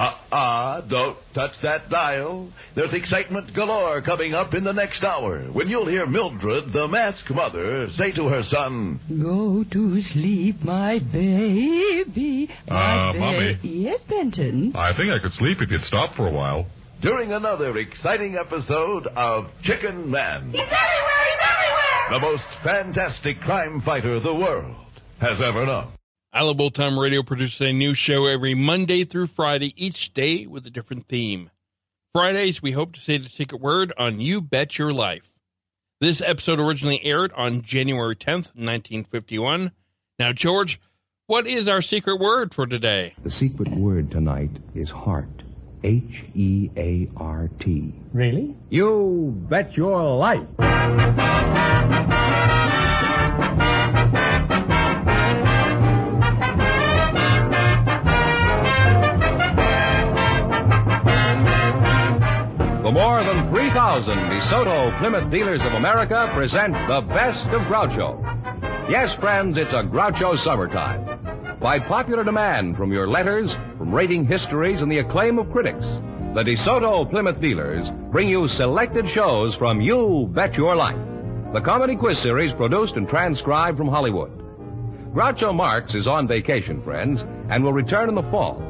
Uh-uh, don't touch that dial. There's excitement galore coming up in the next hour when you'll hear Mildred, the mask mother, say to her son, Go to sleep, my baby. My Uh, Mommy. Yes, Benton. I think I could sleep if you'd stop for a while. during another exciting episode of Chicken Man, He's everywhere! He's everywhere! the most fantastic crime fighter the world has ever known. I Love Old Time Radio produces a new show every Monday through Friday, each day with a different theme. Fridays, we hope to say the secret word on You Bet Your Life. This episode originally aired on January 10th, 1951. Now, George, what is our secret word for today? The secret word tonight is heart. H E A R T. Really? You bet your life. The more than 3,000 DeSoto Plymouth dealers of America present the best of Groucho. Yes, friends, it's a Groucho summertime. By popular demand from your letters, from rating histories, and the acclaim of critics, the DeSoto Plymouth dealers bring you selected shows from You Bet Your Life, the comedy quiz series produced and transcribed from Hollywood. Groucho Marx is on vacation, friends, and will return in the fall.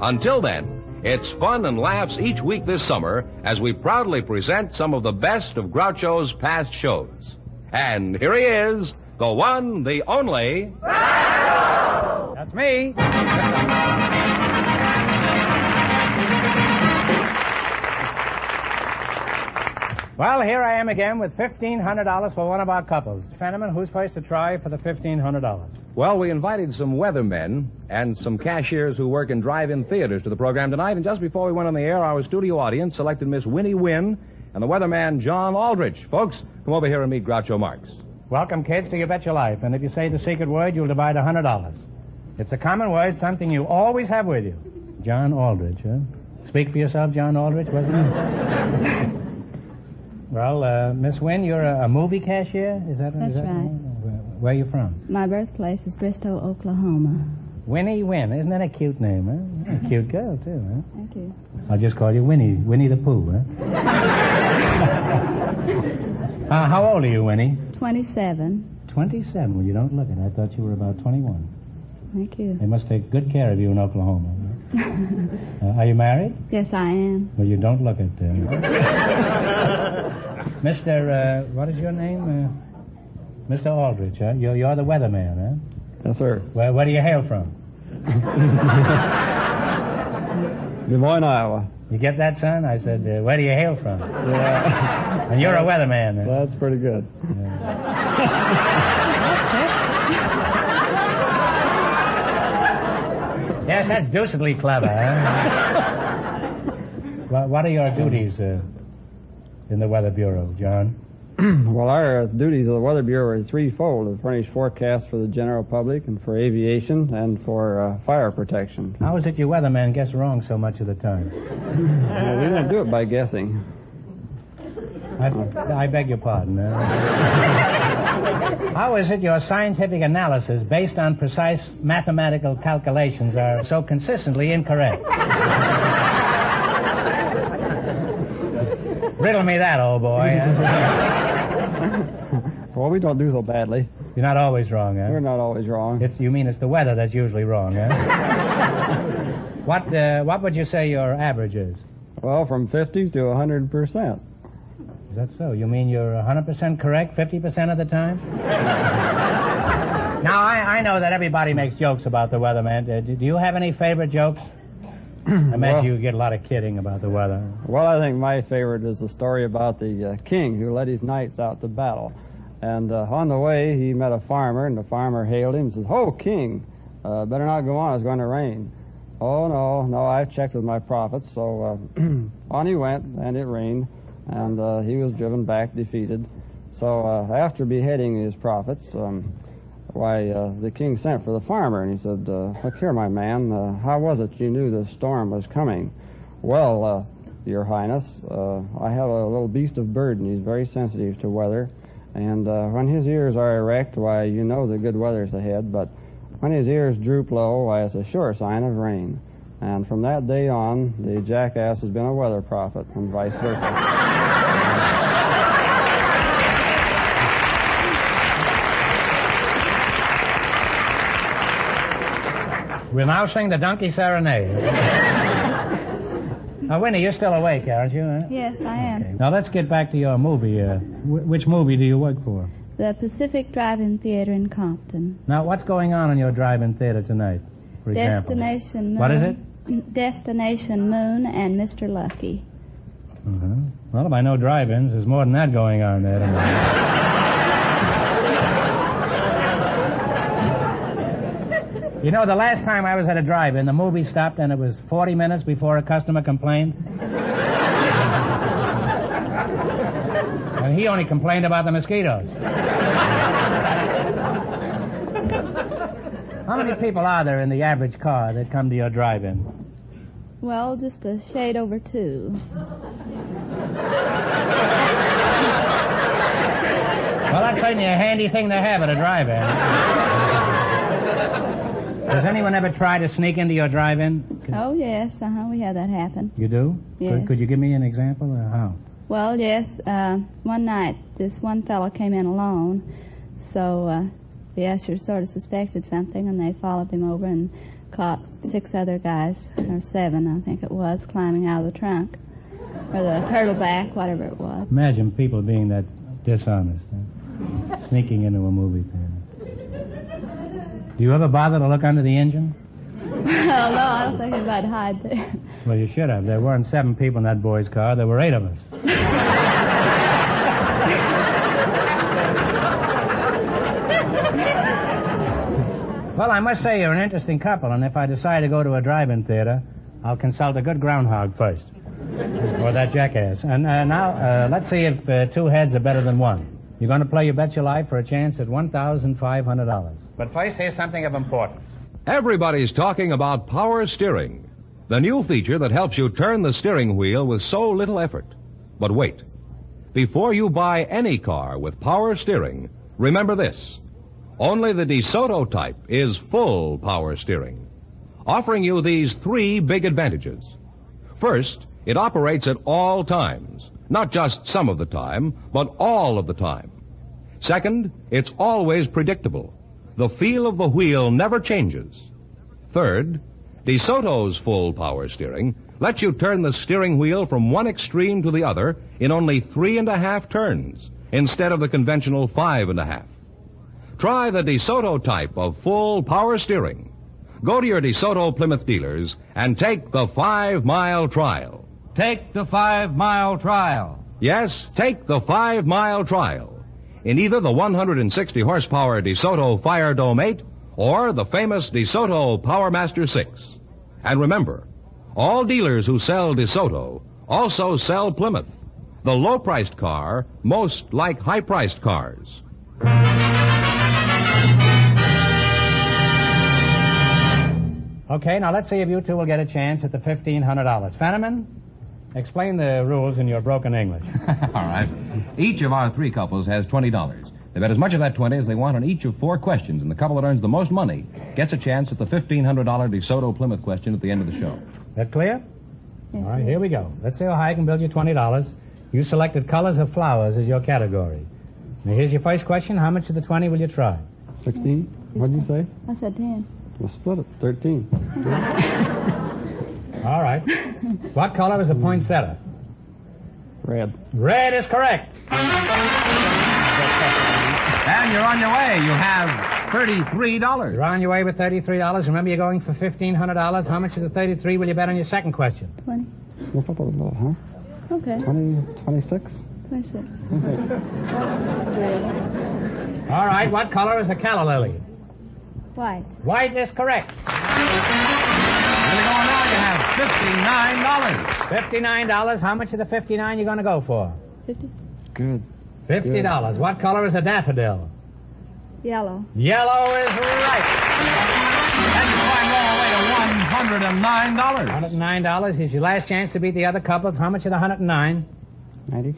Until then, it's fun and laughs each week this summer as we proudly present some of the best of Groucho's past shows. And here he is, the one, the only. Groucho! That's me. Well, here I am again with $1,500 for one of our couples. Fenneman, who's first to try for the $1,500? Well, we invited some weathermen and some cashiers who work in drive-in theaters to the program tonight, and just before we went on the air, our studio audience selected Miss Winnie Wynn and the weatherman John Aldrich. Folks, come over here and meet Groucho Marx. Welcome, kids, to You Bet Your Life. And if you say the secret word, you'll divide $100. It's a common word, something you always have with you. John Aldrich, huh? Speak for yourself, John Aldrich, wasn't it? well, uh, Miss Wynn, you're a, a movie cashier? Is that That's is that right. Where, where are you from? My birthplace is Bristow, Oklahoma. Winnie Wynn. Isn't that a cute name, huh? A cute girl, too, huh? Thank you. I'll just call you Winnie. Winnie the Pooh, huh? uh, how old are you, Winnie? 27. 27. Well, you don't look it. I thought you were about 21. Thank you. They must take good care of you in Oklahoma. Uh, are you married? Yes, I am. Well, you don't look it. Uh... Mr. Uh, what is your name? Uh, Mr. Aldrich, huh? You're, you're the weatherman, huh? Yes, sir. Well, where do you hail from? Des Moines, Iowa. You get that, son? I said, uh, where do you hail from? Yeah. And you're a weatherman. Huh? That's pretty good. Yes, that's deucedly clever. Huh? what, what are your duties uh, in the Weather Bureau, John? well, our duties of the Weather Bureau are threefold to furnish forecasts for the general public and for aviation and for uh, fire protection. How is it your weatherman guess wrong so much of the time? Well, we don't do it by guessing. I, I beg your pardon. Uh, how is it your scientific analysis, based on precise mathematical calculations, are so consistently incorrect? Riddle me that, old boy. well, we don't do so badly. You're not always wrong, huh? We're not always wrong. It's, you mean it's the weather that's usually wrong, huh? what, uh, what would you say your average is? Well, from 50 to 100%. Is that so? You mean you're 100% correct 50% of the time? now, I, I know that everybody makes jokes about the weather, man. Uh, do you have any favorite jokes? I imagine Well- you get a lot of kidding about the weather. Well, I think my favorite is the story about the uh, king who led his knights out to battle. And uh, on the way, he met a farmer, and the farmer hailed him and says, Ho, king, uh, better not go on, it's going to rain. Oh, no, no, I've checked with my prophets. So uh, on he went, and it rained, and uh, he was driven back defeated. So uh, after beheading his prophets, um, why, uh, the king sent for the farmer, and he said, uh, Look here, my man, uh, how was it you knew the storm was coming? Well, uh, your Highness, I have a little beast of burden. He's very sensitive to weather. And when his ears are erect, why, you know the good weather's ahead. But when his ears droop low, why, it's a sure sign of rain. And from that day on, the jackass has been a weather prophet, and vice versa. We'll now sing the Donkey Serenade. now, Winnie, you're still awake, aren't you? huh? Yes, I am. Now, let's get back to your movie. Uh, wh- which movie do you work for? The Pacific Drive-In Theater in Compton. Now, what's going on in your drive-in theater tonight, for example? Destination Moon. What is it? Destination Moon and Mr. Lucky. Uh-huh. Well, if I know drive-ins, there's more than that going on there. you know, the last time I was at a drive-in, the movie stopped and it was 40 minutes before a customer complained. and he only complained about the mosquitoes. How many people are there in the average car that come to your drive-in? Well, just a shade over two. Well, that's certainly a handy thing to have at a drive-in. Does anyone ever try to sneak into your drive-in? Oh, yes, uh-huh, we had that happen. You do? Yes. Could, could you give me an example? Or how? Well, yes, uh, one night this one fellow came in alone, so uh, the ushers sort of suspected something, and they followed him over and caught six other guys, or seven, I think it was, climbing out of the trunk, or the turtleback, whatever it was. Imagine people being that dishonest, huh? sneaking into a movie theater. Do you ever bother to look under the engine? well, no, I don't think anybody hide there. Well, you should have. There weren't seven people in that boy's car. There were eight of us. Well, I must say you're an interesting couple, and if I decide to go to a drive-in theater, I'll consult a good groundhog first. or that jackass. And uh, now, uh, let's see if uh, two heads are better than one. You're going to play your bet your life for a chance at $1,500. But first, here's something of importance. Everybody's talking about power steering, the new feature that helps you turn the steering wheel with so little effort. But wait. Before you buy any car with power steering, remember this. Only the DeSoto type is full power steering, offering you these three big advantages. First, it operates at all times, not just some of the time, but all of the time. Second, it's always predictable. The feel of the wheel never changes. Third, DeSoto's full power steering lets you turn the steering wheel from one extreme to the other in only three and a half turns instead of the conventional five and a half. Try the DeSoto type of full power steering. Go to your DeSoto Plymouth dealers and take the five mile trial. Take the five mile trial. Yes, take the five mile trial in either the 160 horsepower DeSoto Fire Dome 8 or the famous DeSoto Powermaster 6. And remember, all dealers who sell DeSoto also sell Plymouth, the low priced car most like high priced cars. Okay, now let's see if you two will get a chance at the $1,500. Fenneman, explain the rules in your broken English. All right. Each of our three couples has $20. They bet as much of that 20 as they want on each of four questions, and the couple that earns the most money gets a chance at the $1,500 DeSoto Plymouth question at the end of the show. That clear? All right, here we go. Let's see how high I can build you $20. You selected colors of flowers as your category. Now, here's your first question. How much of the 20 will you try? 16? What did you say? I said ten. We'll split it. 13. All right. What color is a poinsettia? Red. Red is correct. And you're on your way. You have $33. You're on your way with $33. Remember, you're going for $1,500. How much of the 33 will you bet on your second question? 20. What's up a little, huh? Okay. 20, 26? 26. All right, what color is a calla lily? White. White is correct. Really going now, you have $59. $59. How much of the 59 you going to go for? 50. Good. $50. What color is a daffodil? Yellow. Yellow is right. And you climb all the way to $109. $109 is your last chance to beat the other couples. How much of the 109? 90?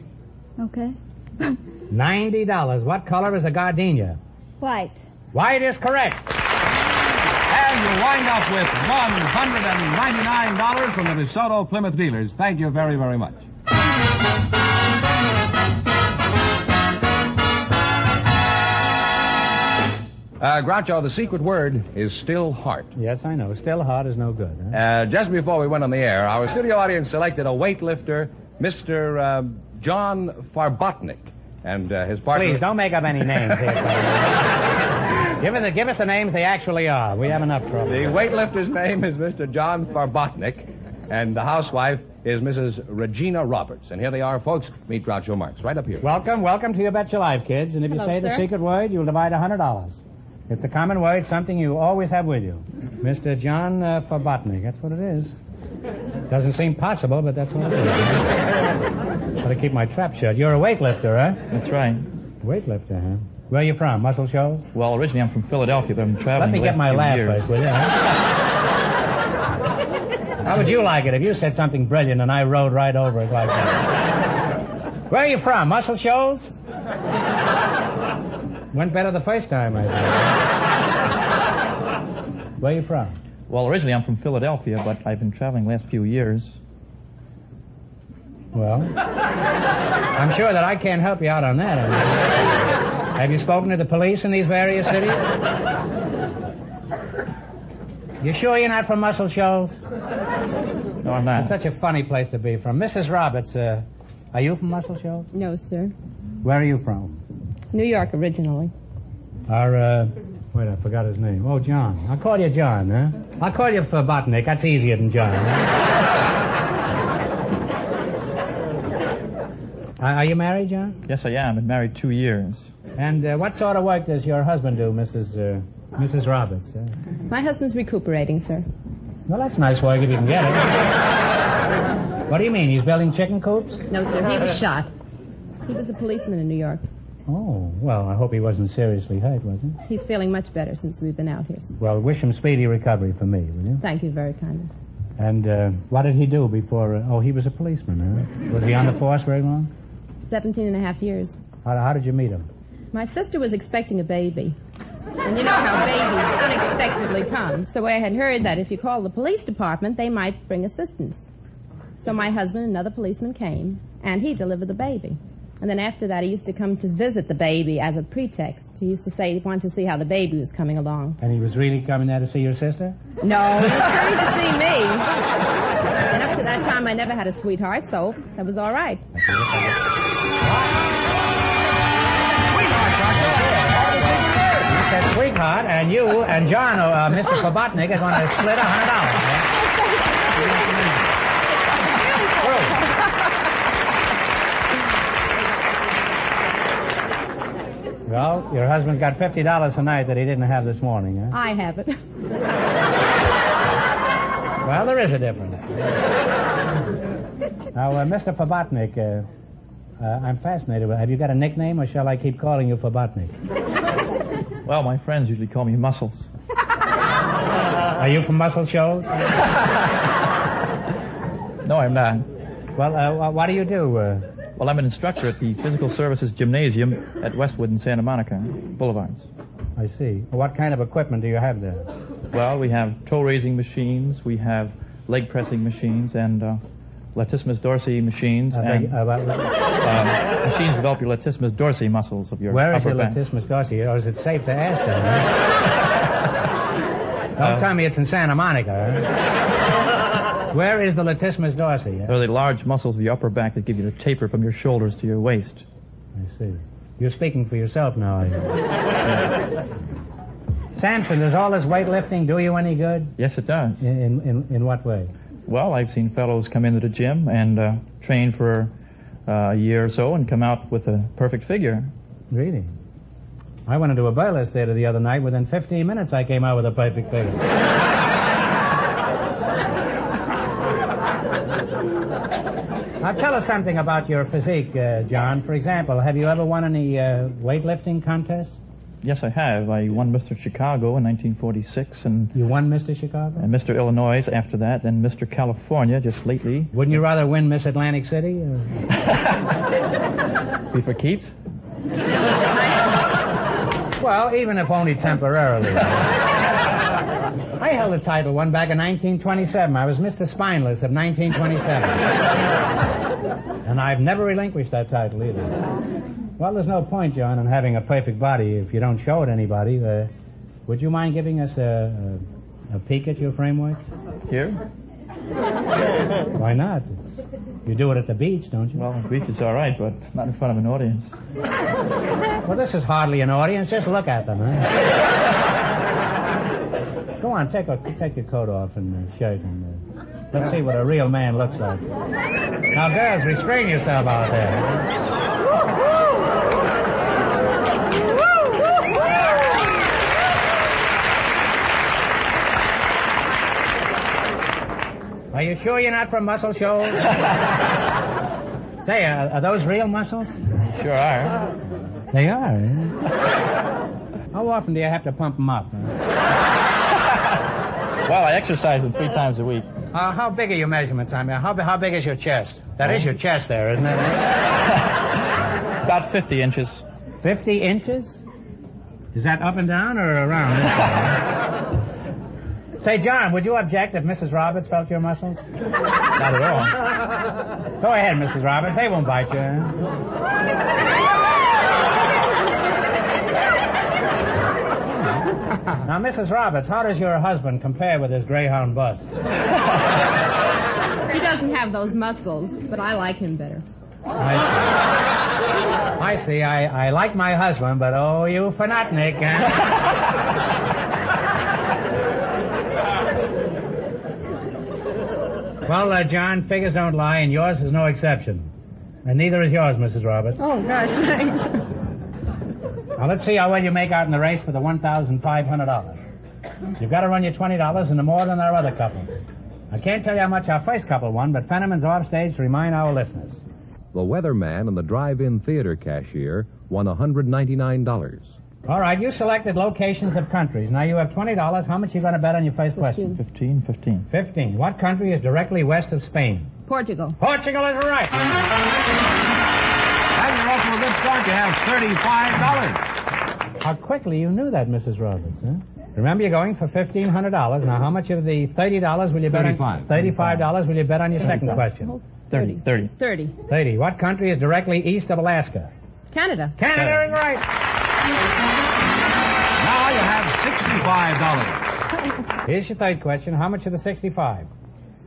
Okay. $90. What color is a gardenia? White. White is correct. And you wind up with $199 from the DeSoto Plymouth dealers. Thank you very, very much. Uh, Groucho, the secret word is still heart. Yes, I know. Still heart is no good. Huh? Uh, just before we went on the air, our studio audience selected a weightlifter, Mr. Uh, John Farbotnik, and uh, his partner. Please don't make up any names here. give, us the, give us the names they actually are. We have enough trouble. The weightlifter's name is Mr. John Farbotnik, and the housewife is Mrs. Regina Roberts. And here they are, folks. Meet Groucho Marx, right up here. Welcome, welcome to You Bet Your Life, kids. And if Hello, you say the secret word, you'll divide a $100. It's a common word, something you always have with you. Mr. John uh, Farbotnik, that's what it is. Doesn't seem possible, but that's what it is. Gotta keep my trap shut. You're a weightlifter, huh? That's right. Weightlifter, huh? Where are you from? Muscle Shoals? Well, originally I'm from Philadelphia, but I'm traveling. Let me get my years. first, will you? huh? How would you like it if you said something brilliant and I rode right over it like that? Where are you from? Muscle Shoals? Went better the first time, I think. Where are you from? Well, originally I'm from Philadelphia, but I've been traveling the last few years. Well, I'm sure that I can't help you out on that. Have you spoken to the police in these various cities? You sure you're not from Muscle Shoals? No, I'm not. It's such a funny place to be from. Mrs. Roberts, uh, are you from Muscle Shoals? No, sir. Where are you from? New York originally. Our, uh, wait, I forgot his name. Oh, John. I'll call you John, huh? I'll call you Farbotnik. That's easier than John. Uh, are you married, John? Yes, I am. Been married two years. And uh, what sort of work does your husband do, Mrs. Uh, Mrs. Roberts? Uh, My husband's recuperating, sir. well, that's nice work if you can get it. what do you mean? He's building chicken coops? No, sir. He was shot. He was a policeman in New York. Oh, well, I hope he wasn't seriously hurt, was he? He's feeling much better since we've been out here. Well, wish him speedy recovery for me, will you? Thank you very kindly. And uh, what did he do before? Uh, oh, he was a policeman, huh? Was he on the force very long? Seventeen and a half years. How, how did you meet him? My sister was expecting a baby. And you know how babies unexpectedly come. So I had heard that if you called the police department, they might bring assistance. So my husband another policeman came, and he delivered the baby. And then after that, he used to come to visit the baby as a pretext. He used to say he wanted to see how the baby was coming along. And he was really coming there to see your sister? No, he was coming to see me. And up to that time, I never had a sweetheart, so that was all right. You said sweetheart, and you and John, uh, Mr. Kobotnik, are going to split a hundred dollars. Well, your husband's got fifty dollars tonight that he didn't have this morning, huh? I have it. Well, there is a difference. now, uh, Mr. Fabotnik, uh, uh, I'm fascinated. with- Have you got a nickname, or shall I keep calling you Fabotnik? Well, my friends usually call me Muscles. Are you from Muscle Shoals? No, I'm not. Well, uh, what do you do? Uh, Well, I'm an instructor at the Physical Services Gymnasium at Westwood and Santa Monica Boulevards. I see. What kind of equipment do you have there? Well, we have toe raising machines, we have leg pressing machines, and uh, latissimus dorsi machines, beg- and uh, um, machines develop your latissimus dorsi muscles of your Where is your back. latissimus dorsi, or is it safe to ask them? huh? Don't Uh, tell me it's in Santa Monica. huh? Where is the latissimus dorsi? They're the large muscles of your upper back that give you the taper from your shoulders to your waist. I see. You're speaking for yourself now, are you? Samson, does all this weightlifting do you any good? Yes, it does. In, in, in what way? Well, I've seen fellows come into the gym and uh, train for uh, a year or so and come out with a perfect figure. Really? I went into a burlesque theater the other night. Within 15 minutes, I came out with a perfect figure. now, tell us something about your physique, uh, John. For example, have you ever won any uh, weightlifting contests? Yes, I have. I won Mr. Chicago in 1946, and You won Mr. Chicago? and Mr. Illinois after that, and Mr. California just lately. Wouldn't you rather win Miss Atlantic City? Or... Be for keeps? Well, even if only temporarily. I held the title one back in 1927. I was Mr. Spineless of 1927. and I've never relinquished that title either. Well, there's no point, John, in having a perfect body if you don't show it to anybody. Uh, would you mind giving us a, a, a peek at your framework? Here? Why not? You do it at the beach, don't you? Well, the beach is all right, but not in front of an audience. Well, this is hardly an audience. Just look at them, huh? Go on, take a, take your coat off and uh, shirt, and uh, let's see what a real man looks like. Now, girls, restrain yourself out there. Are you sure you're not from Muscle Shoals? Say, are, are those real muscles? Sure are. They are. eh? How often do you have to pump them up? huh? Well, I exercise them three times a week. Uh, how big are your measurements? I mean, how, how big is your chest? That is your chest there, isn't it? About 50 inches. 50 inches? Is that up and down or around? Say, John, would you object if Mrs. Roberts felt your muscles? Not at all. Go ahead, Mrs. Roberts. They won't bite you. Now, Mrs. Roberts, how does your husband compare with his greyhound bust? He doesn't have those muscles, but I like him better. I see. I see. I, I like my husband, but oh, you fanatnik, huh? well, uh, John, figures don't lie, and yours is no exception. And neither is yours, Mrs. Roberts. Oh, gosh, thanks. Now, let's see how well you make out in the race for the $1,500. You've got to run your $20 into more than our other couple. I can't tell you how much our first couple won, but Fenneman's off stage to remind our listeners. The weatherman and the drive-in theater cashier won $199. All right, you selected locations of countries. Now you have $20. How much are you going to bet on your first question? 15, 15. 15. What country is directly west of Spain? Portugal. Portugal is right. And you're off to a good start. You have $35. How quickly you knew that, Mrs. Roberts, huh? Remember, you're going for $1,500. Now, how much of the $30 will you bet on? 35. $35 will you bet on your second question? 30. 30. 30. 30. What country is directly east of Alaska? Canada. Canada is right. Now you have $65. Here's your third question. How much of the 65?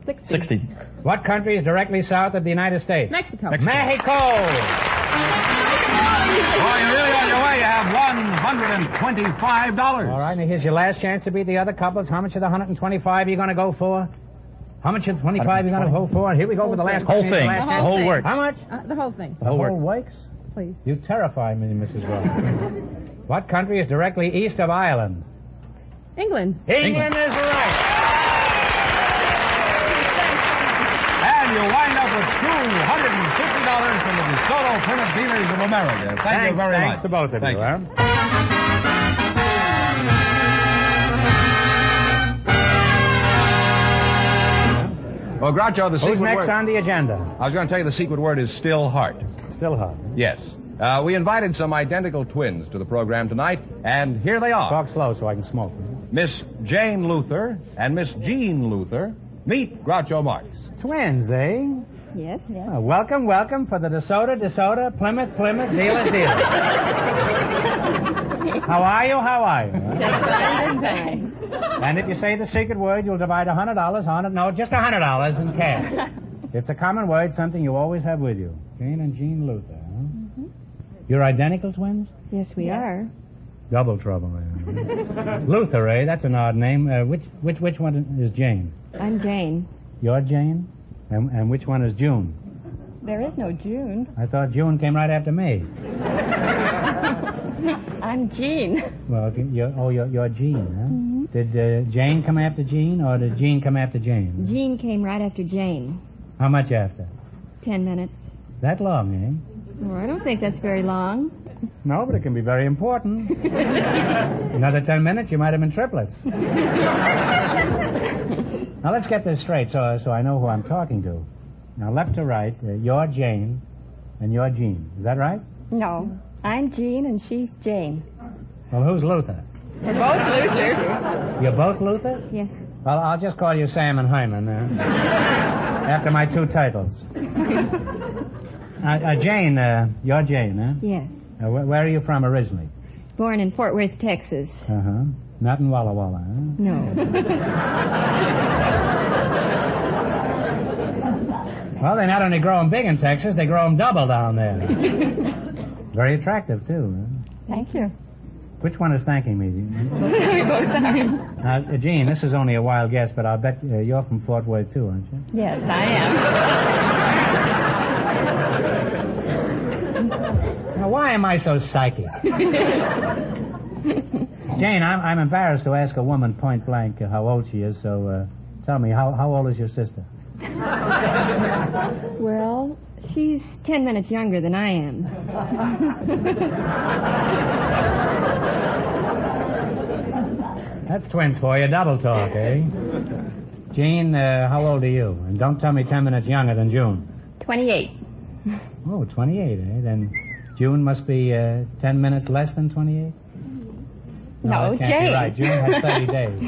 60. 60. What country is directly south of the United States? Mexico. Mexico. Oh, you're really on your way. You have $125. All right, now here's your last chance to beat the other couples. How much of the 125 are you going to go for? How much of the 25 are you going to go for? And here we go for the last Whole question. thing. Last The chance. whole works. How much? Uh, the whole thing, The whole works? please. You terrify me, Mrs. Roberts. what country is directly east of Ireland? England. England, is right. And you wind up with $250 from the DeSoto Plymouth Dealers of America. Thank thanks, you very thanks much. to both of Thank you. you. huh? Well, Groucho, the secret Who's next word. on the agenda? I was going to tell you the secret word is still heart. Still hot. Yes. Uh, we invited some identical twins to the program tonight, and here they are. Talk slow so I can smoke. Miss Jane Luther and Miss Jean Luther. Meet Groucho Marx. Twins, eh? Yes, yes. Uh, welcome, welcome for the DeSoto, DeSoto, Plymouth, Plymouth, dealer, dealer. How are you? How are you? Just fine, just fine. And if you say the secret word, you'll divide a hundred dollars on it. No, just a hundred dollars in cash. It's a common word, something you always have with you. Jane and Jean Luther, huh? Mm-hmm. You're identical twins? Yes, we are. Double trouble. eh? Luther, eh? That's an odd name. Uh, which which which one is Jane? I'm Jane. You're Jane, and and which one is June? There is no June. I thought June came right after me. I'm Jean. Well, you're, oh, you're, you're Jean, huh? Did uh, Jane come after Jean, or did Jean come after Jane? Jean came right after Jane. How much after? Ten minutes. That long, eh? Well, I don't think that's very long. No, but it can be very important. Another ten minutes, you might have been triplets. now let's get this straight, so so I know who I'm talking to. Now, left to right, uh, you're Jane, and you're Jean. Is that right? No. I'm Jean and she's Jane. Well, who's Luther? We're both Luther. You're both Luther? Yes. Well, I'll just call you Sam and Hyman, uh, after my two titles. Uh, uh, Jane, uh, you're Jane, huh? Yes. Uh, wh- where are you from originally? Born in Fort Worth, Texas. Uh huh. Not in Walla Walla, huh? No. Well, they not only grow 'em big in Texas, they grow 'em double down there. Very attractive, too. huh? Thank you. Which one is thanking me? Both. Now, uh, Jean, this is only a wild guess, but I'll bet uh, you're from Fort Worth, too, aren't you? Yes, I Now, why am I so psychic? Jane, I'm, I'm embarrassed to ask a woman point blank uh, how old she is, so uh, tell me, how, how old is your sister? well, she's ten minutes younger than I am. That's twins for you, double talk, eh? Jane, uh, how old are you? And don't tell me ten minutes younger than June. Twenty-eight. Oh, 28, eh? Then June must be uh, 10 minutes less than 28? No, that can't Jane. Be right. June has 30 days.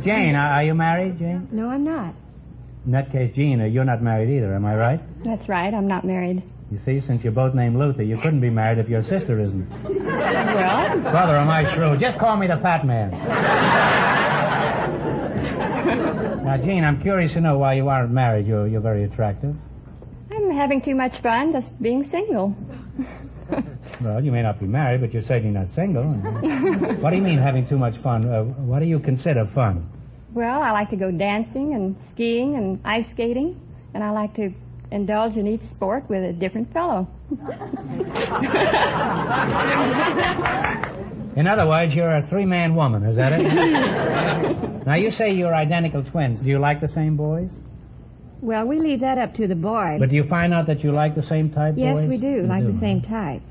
Jane, are are you married, Jane? No, I'm not. In that case, Jean, uh, you're not married either, am I right? That's right. I'm not married. You see, since you're both named Luther, you couldn't be married if your sister isn't. Well, Brother, am I shrewd? Just call me the fat man. now, Jean, I'm curious to know why you aren't married. You're, you're very attractive. Having too much fun just being single. Well, you may not be married, but you're certainly not single. what do you mean having too much fun? Uh, what do you consider fun? Well, I like to go dancing and skiing and ice skating, and I like to indulge in each sport with a different fellow. In other words, you're a three-man woman, is that it? now, you say you're identical twins. Do you like the same boys? Well, we leave that up to the boy. But do you find out that you like the same type yes, boys? we do, You like the huh? same type.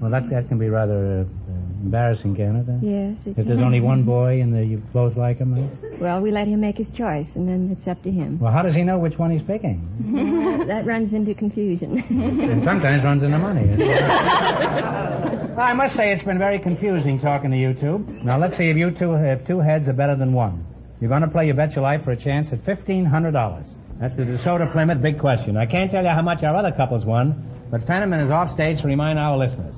Well, that, that can be rather uh, embarrassing, can it? Yes. It If there's only one boy and the, you both like him? Well, we let him make his choice, and then it's up to him. well, how does he know which one he's picking? that runs into confusion. and sometimes runs into money. Well, I must say it's been very confusing talking to you two. Now let's see if you two if two heads are better than one. You're going to play You Bet Your Life for a chance at fifteen hundred dollars. That's the DeSoto Plymouth big question. I can't tell you how much our other couples won, but Fenneman is off stage to remind our listeners.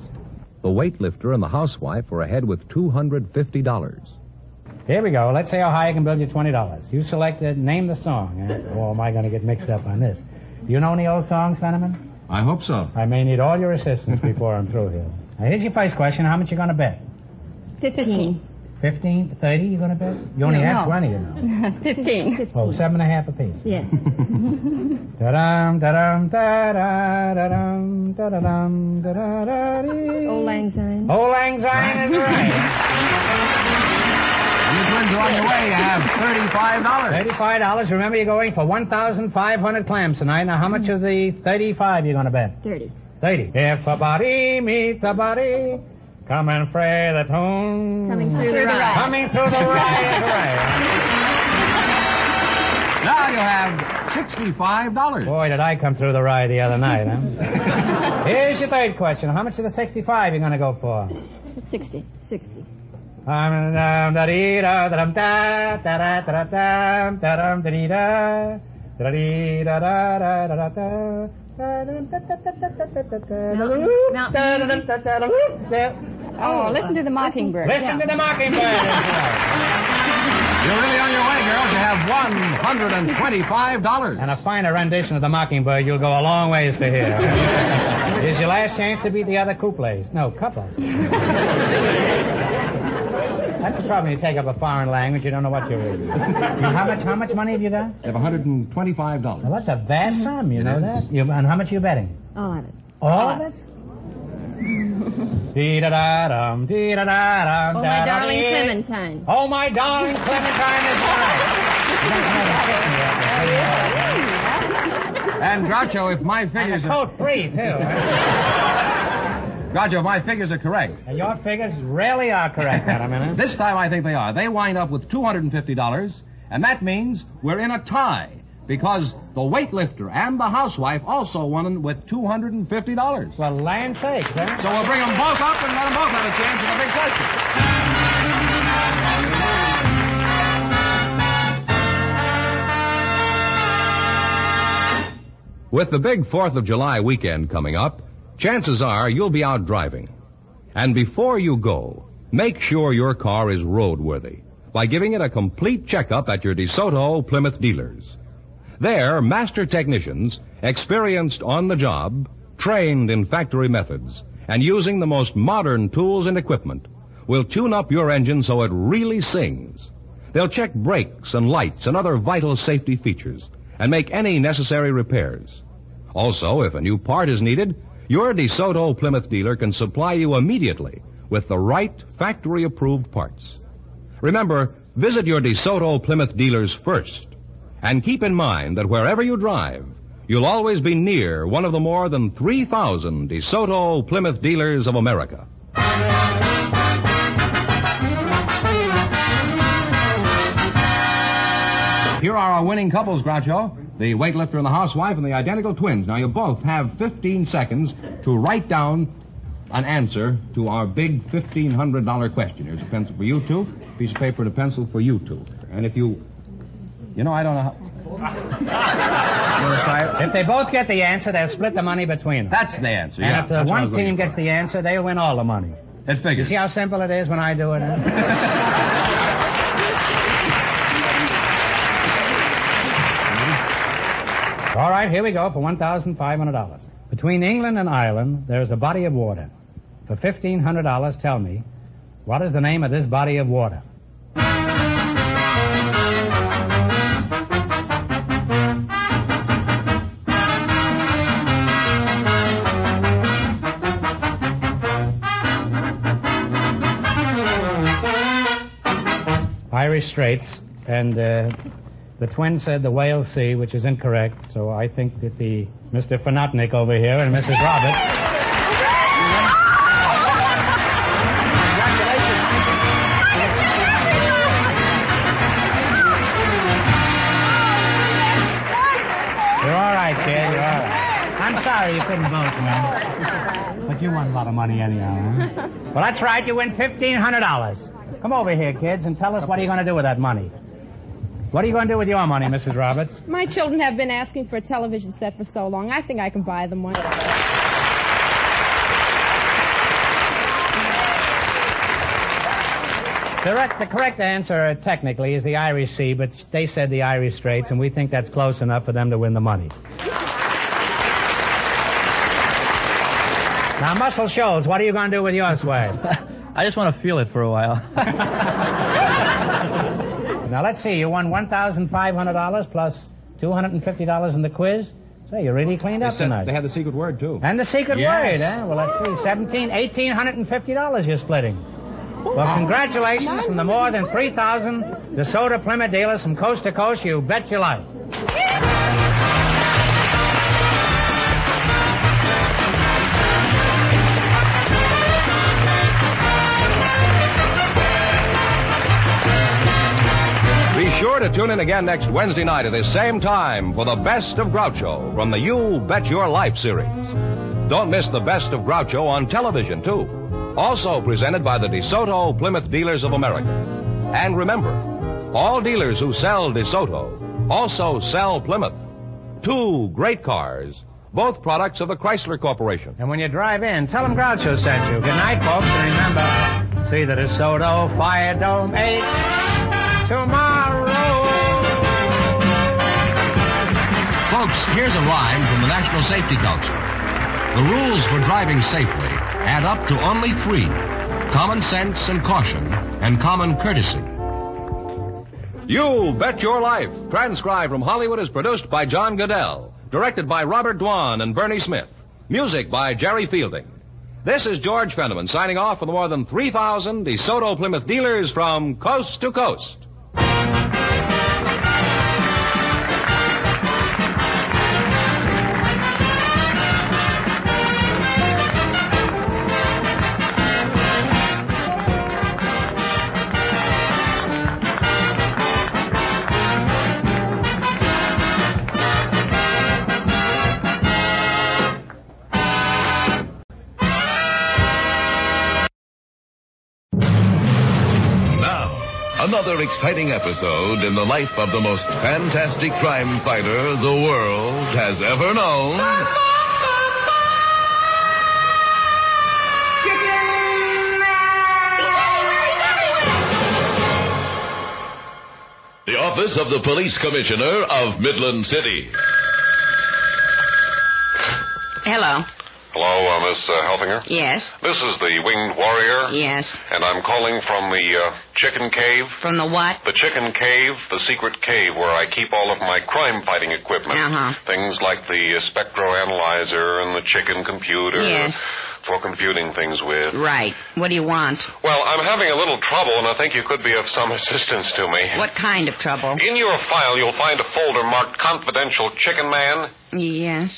The weightlifter and the housewife were ahead with $250. Here we go. Let's see how high I can build you twenty dollars. You select it. Name the song. eh? Oh, am I going to get mixed up on this? Do you know any old songs, Fenneman? I hope so. I may need all your assistance before I'm through here. Now, here's your first question. How much you going to bet? Fifteen. 15 to 30 you're going to bet? You only No, had no. 20, you know. Fifteen. Oh, seven and a half apiece. Yeah. Da-dum, da-dum, da-da, da-dum, da-da-dum, da-da-da-dee. Auld Lang Syne. Auld Lang Syne is right. You twins are on your way. You have $35. $35. Remember, you're going for 1,500 clams tonight. Now, how much of the 35 you're going to bet? Thirty. 30. If a body meets a body, come and fray the tune. Coming through the rye. Coming through the rye is right. Now you have $65. Boy, did I come through the rye the other night, huh? Here's your third question. How much of the 65 you going to go for? Sixty. Sixty. Um, dum, da da da da da da da da da da dee da da dee da da da da da da Oh, oh, listen to the mockingbird. Listen Yeah. to the mockingbird. You're really on your way, girls. You have $125. And a finer rendition of the mockingbird, you'll go a long ways to hear. Here's your last chance to beat the other couples. No, couples. That's the trouble when you take up a foreign language, you don't know what you're reading. how much how much money have you got? You have $125. Well, that's a vast sum, you It know is. that? You, and how much are you betting? All of it. All of it? Dee da da dum, dee da da dum, Oh, da my darling. Clementine. Oh, my darling Clementine is right. And Groucho, if my figures And a are... coat free, too. Groucho, if my figures are correct. And your figures really are correct, Adam, innit? This time I think they are. They wind up with $250, and that means we're in a tie because the weightlifter and the housewife also won with $250. Well, land sakes, huh? So we'll bring them both up and let them both have a chance at the big question. With the big 4th of July weekend coming up, chances are you'll be out driving. And before you go, make sure your car is roadworthy by giving it a complete checkup at your DeSoto Plymouth dealers. There, master technicians, experienced on the job, trained in factory methods, and using the most modern tools and equipment, will tune up your engine so it really sings. They'll check brakes and lights and other vital safety features and make any necessary repairs. Also, if a new part is needed, your DeSoto Plymouth dealer can supply you immediately with the right factory approved parts. Remember, visit your DeSoto Plymouth dealers first. And keep in mind that wherever you drive, you'll always be near one of the more than 3,000 DeSoto Plymouth dealers of America. Here are our winning couples, Groucho. The weightlifter and the housewife and the identical twins. Now, you both have 15 seconds to write down an answer to our big $1,500 question. Here's a pencil for you two, piece of paper and a pencil for you two. And if you... You know, I don't know how... If they both get the answer, they'll split the money between them. That's the answer, And yeah. if the That's what I one team gets the answer, they'll win all the money. It You figures. see how simple it is when I do it? huh? All right, here we go for $1,500. Between England and Ireland, there is a body of water. For $1,500, tell me, what is the name of this body of water? Irish Straits, and uh, the twin said the Whale Sea, which is incorrect. So I think that the Mr. Fanotnik over here and Mrs. Roberts. You're all right, kid. You're all right. I'm sorry you couldn't vote, man. But you won a lot of money anyhow. Huh? Well, that's right. You win $1,500. Come over here, kids, and tell us what are you going to do with that money. What are you going to do with your money, Mrs. Roberts? My children have been asking for a television set for so long. I think I can buy them one. The, the correct answer, uh, technically, is the Irish Sea, but they said the Irish Straits, and we think that's close enough for them to win the money. Now, Muscle Shoals, what are you going to do with your swag? I just want to feel it for a while. now, let's see. You won $1,500 plus $250 in the quiz. Say, you really cleaned They up said tonight. they had the secret word, too. And the secret Yes. word, eh? Well, let's see. Seventeen, eighteen hundred and fifty dollars you're splitting. Well, congratulations from the more than 3,000 DeSoto Plymouth dealers from coast to coast. You bet your life. Sure to tune in again next Wednesday night at this same time for the Best of Groucho from the You Bet Your Life series. Don't miss the Best of Groucho on television, too. Also presented by the DeSoto Plymouth Dealers of America. And remember, all dealers who sell DeSoto also sell Plymouth. Two great cars, both products of the Chrysler Corporation. And when you drive in, tell them Groucho sent you. Good night, folks, and remember, see the DeSoto Fire Dome 8 tomorrow. Folks, here's a rhyme from the National Safety Council. The rules for driving safely add up to only three common sense and caution, and common courtesy. You Bet Your Life, transcribed from Hollywood, is produced by John Guedel, directed by Robert Dwan and Bernie Smith, music by Jerry Fielding. This is George Fenneman signing off for the more than 3,000 DeSoto Plymouth dealers from coast to coast. Another exciting episode in the life of the most fantastic crime fighter the world has ever known. The office of the police commissioner of Midland City. Hello. Hello, uh, Miss uh, Helfinger? Yes. This is the Winged Warrior. Yes. And I'm calling from the uh, Chicken Cave. From the what? The Chicken Cave, the secret cave where I keep all of my crime fighting equipment. Uh-huh. Things like the uh, spectroanalyzer and the chicken computer. Yes. For computing things with. Right. What do you want? Well, I'm having a little trouble, and I think you could be of some assistance to me. What kind of trouble? In your file, you'll find a folder marked Confidential Chicken Man. Yes.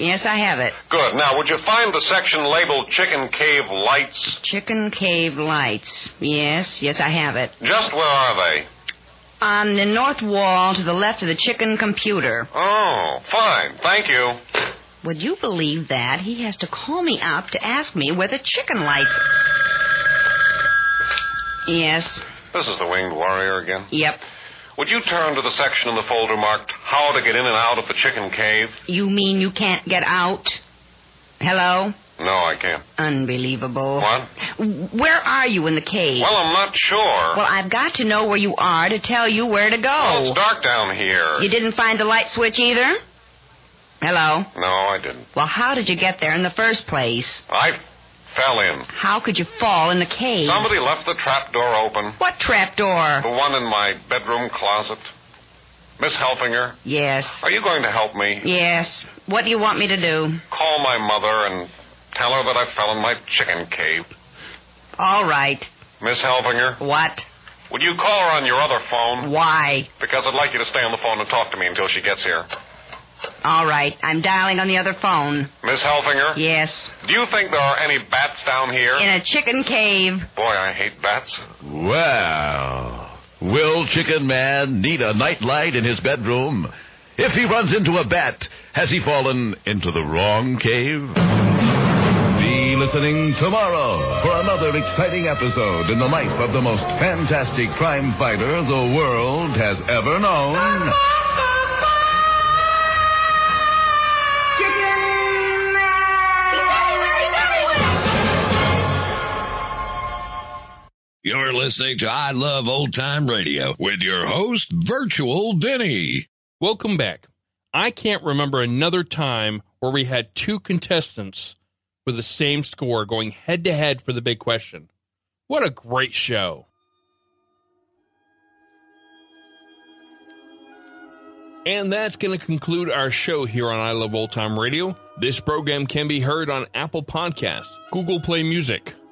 Yes, I have it. Good. Now, would you find the section labeled Chicken Cave Lights? Chicken Cave Lights. Yes, yes, I have it. Just where are they? On the north wall to the left of the chicken computer. Oh, fine. Thank you. Would you believe that? He has to call me up to ask me where the chicken lights. Yes. This is the Winged Warrior again? Yep. Would you turn to the section in the folder marked How to Get In and Out of the Chicken Cave? You mean you can't get out? Hello? No, I can't. Unbelievable. What? Where are you in the cave? Well, I'm not sure. Well, I've got to know where you are to tell you where to go. Well, it's dark down here. You didn't find the light switch either? Hello? No, I didn't. Well, how did you get there in the first place? I fell in. How could you fall in the cave? Somebody left the trap door open. What trap door? The one in my bedroom closet. Miss Helfinger? Yes. Are you going to help me? Yes. What do you want me to do? Call my mother and tell her that I fell in my chicken cave. All right. Miss Helfinger? What? Would you call her on your other phone? Why? Because I'd like you to stay on the phone and talk to me until she gets here. All right. I'm dialing on the other phone. Miss Helfinger? Yes. Do you think there are any bats down here? In a chicken cave. Boy, I hate bats. Well, will Chicken Man need a nightlight in his bedroom? If he runs into a bat, has he fallen into the wrong cave? Be listening tomorrow for another exciting episode in the life of the most fantastic crime fighter the world has ever known. You're listening to I Love Old Time Radio with your host, Virtual Vinny. Welcome back. I can't remember another time where we had two contestants with the same score going head to head for the big question. What a great show! And that's going to conclude our show here on I Love Old Time Radio. This program can be heard on Apple Podcasts, Google Play Music,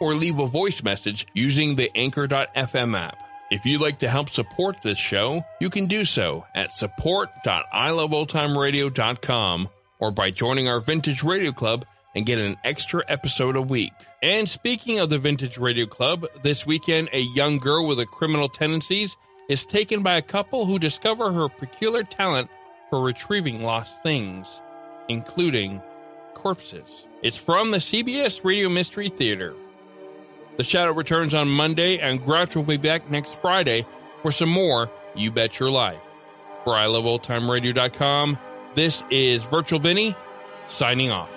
or leave a voice message using the Anchor.fm app. If you'd like to help support this show, you can do so at support.iloveoldtimeradio.com or by joining our Vintage Radio Club and get an extra episode a week. And speaking of the Vintage Radio Club, this weekend a young girl with a criminal tendencies is taken by a couple who discover her peculiar talent for retrieving lost things, including corpses. It's from the CBS Radio Mystery Theater. The Shadow returns on Monday, and Groucho will be back next Friday for some more You Bet Your Life. For iLoveOldTimeRadio.com, this is Virtual Vinny signing off.